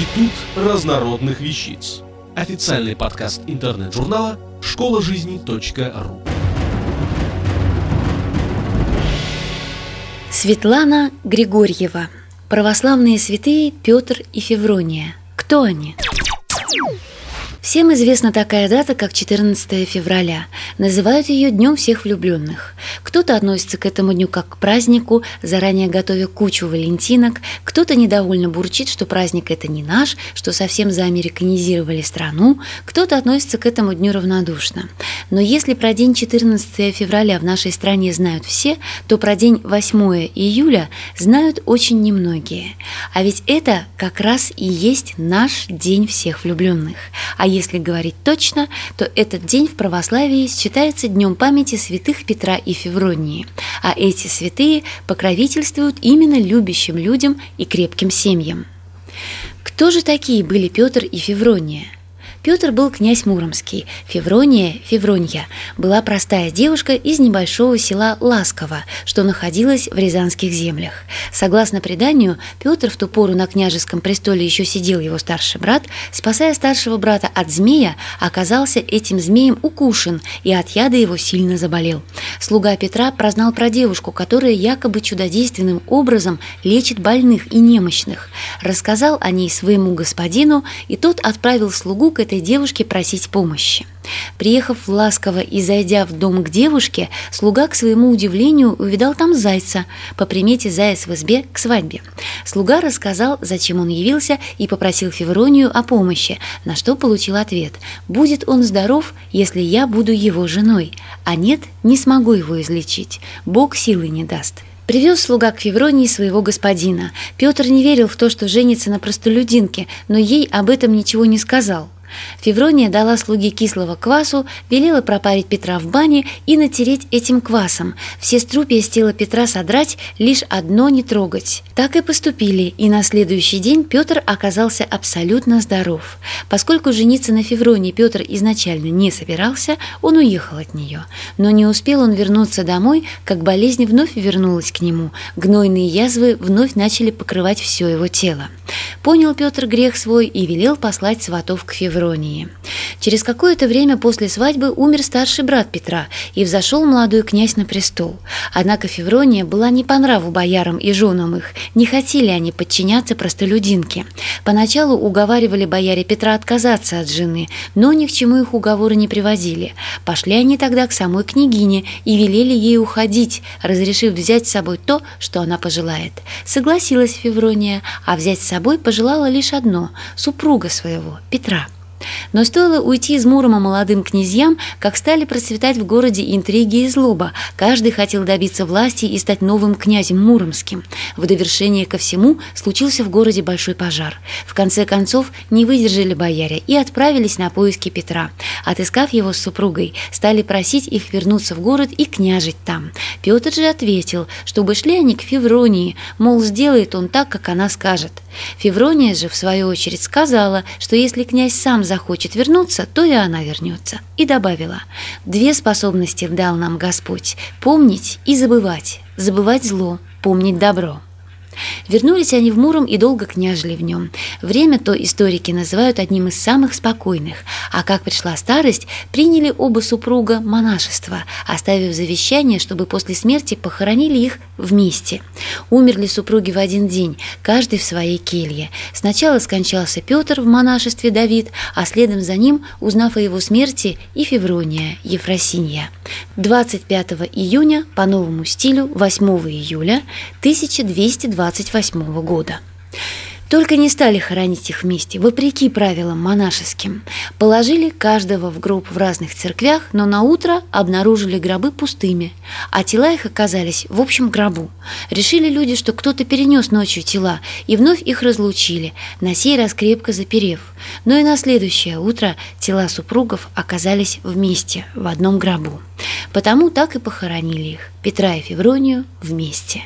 Институт разнородных вещиц. Официальный подкаст интернет-журнала школа жизни.ру. Светлана Григорьева. Православные святые Петр и Феврония. Кто они? Всем известна такая дата, как 14 февраля. Называют ее Днем всех влюбленных. Кто-то относится к этому дню как к празднику, заранее готовя кучу валентинок, кто-то недовольно бурчит, что праздник это не наш, что совсем заамериканизировали страну, кто-то относится к этому дню равнодушно. Но если про день 14 февраля в нашей стране знают все, то про день 8 июля знают очень немногие. А ведь это как раз и есть наш День всех влюбленных. А если говорить точно, то этот день в православии считается днем памяти святых Петра и Февронии, а эти святые покровительствуют именно любящим людям и крепким семьям. Кто же такие были Петр и Феврония? Петр был князь Муромский, Феврония, Февронья, была простая девушка из небольшого села Ласково, что находилось в Рязанских землях. Согласно преданию, Петр в ту пору на княжеском престоле еще сидел его старший брат, спасая старшего брата от змея, оказался этим змеем укушен и от яда его сильно заболел. Слуга Петра прознал про девушку, которая якобы чудодейственным образом лечит больных и немощных. Рассказал о ней своему господину, и тот отправил слугу к этой этой девушке просить помощи. Приехав Ласково и зайдя в дом к девушке, слуга, к своему удивлению, увидал там зайца, по примете заяц в избе к свадьбе. Слуга рассказал, зачем он явился, и попросил Февронию о помощи, на что получил ответ «Будет он здоров, если я буду его женой, а нет, не смогу его излечить, Бог силы не даст». Привез слуга к Февронии своего господина. Петр не верил в то, что женится на простолюдинке, но ей об этом ничего не сказал. Феврония дала слуге кислого квасу, велела пропарить Петра в бане и натереть этим квасом. Все струпья с тела Петра содрать, лишь одно не трогать. Так и поступили, и на следующий день Петр оказался абсолютно здоров. Поскольку жениться на Февронии Петр изначально не собирался, он уехал от нее. Но не успел он вернуться домой, как болезнь вновь вернулась к нему. Гнойные язвы вновь начали покрывать все его тело. Понял Петр грех свой и велел послать сватов к Февронии. Февронии. Через какое-то время после свадьбы умер старший брат Петра, и взошел молодой князь на престол. Однако Феврония была не по нраву боярам и женам их, не хотели они подчиняться простолюдинке. Поначалу уговаривали бояре Петра отказаться от жены, но ни к чему их уговоры не приводили. Пошли они тогда к самой княгине и велели ей уходить, разрешив взять с собой то, что она пожелает. Согласилась Феврония, а взять с собой пожелала лишь одно – супруга своего, Петра. Но стоило уйти из Мурома молодым князьям, как стали процветать в городе интриги и злоба. Каждый хотел добиться власти и стать новым князем Муромским. В довершение ко всему случился в городе большой пожар. В конце концов не выдержали бояре и отправились на поиски Петра. Отыскав его с супругой, стали просить их вернуться в город и княжить там. Петр же ответил, чтобы шли они к Февронии, мол, сделает он так, как она скажет. Феврония же, в свою очередь, сказала, что если князь сам захочет вернуться, то и она вернется. И добавила, две способности дал нам Господь – помнить и забывать, забывать зло, помнить добро. Вернулись они в Муром и долго княжили в нем. Время то историки называют одним из самых спокойных, а как пришла старость, приняли оба супруга монашество, оставив завещание, чтобы после смерти похоронили их вместе. Умерли супруги в один день, каждый в своей келье. Сначала скончался Петр в монашестве Давид, а следом за ним, узнав о его смерти, и Феврония, Ефросинья. 25 июня по новому стилю 8 июля 1220 28 года. Только не стали хоронить их вместе, вопреки правилам монашеским. Положили каждого в гроб в разных церквях, но на утро обнаружили гробы пустыми, а тела их оказались в общем гробу. Решили люди, что кто-то перенес ночью тела, и вновь их разлучили, на сей раз крепко заперев. Но и на следующее утро тела супругов оказались вместе, в одном гробу. Потому так и похоронили их, Петра и Февронию, вместе.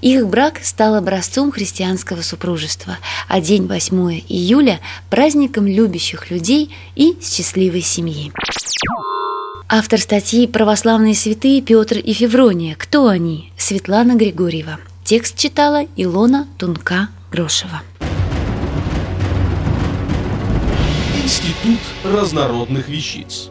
Их брак стал образцом христианского супружества, а день 8 июля – праздником любящих людей и счастливой семьи. Автор статьи «Православные святые Петр и Феврония. Кто они?» Светлана Григорьева. Текст читала Илона Тунка-Грошева. Институт разнородных вещиц.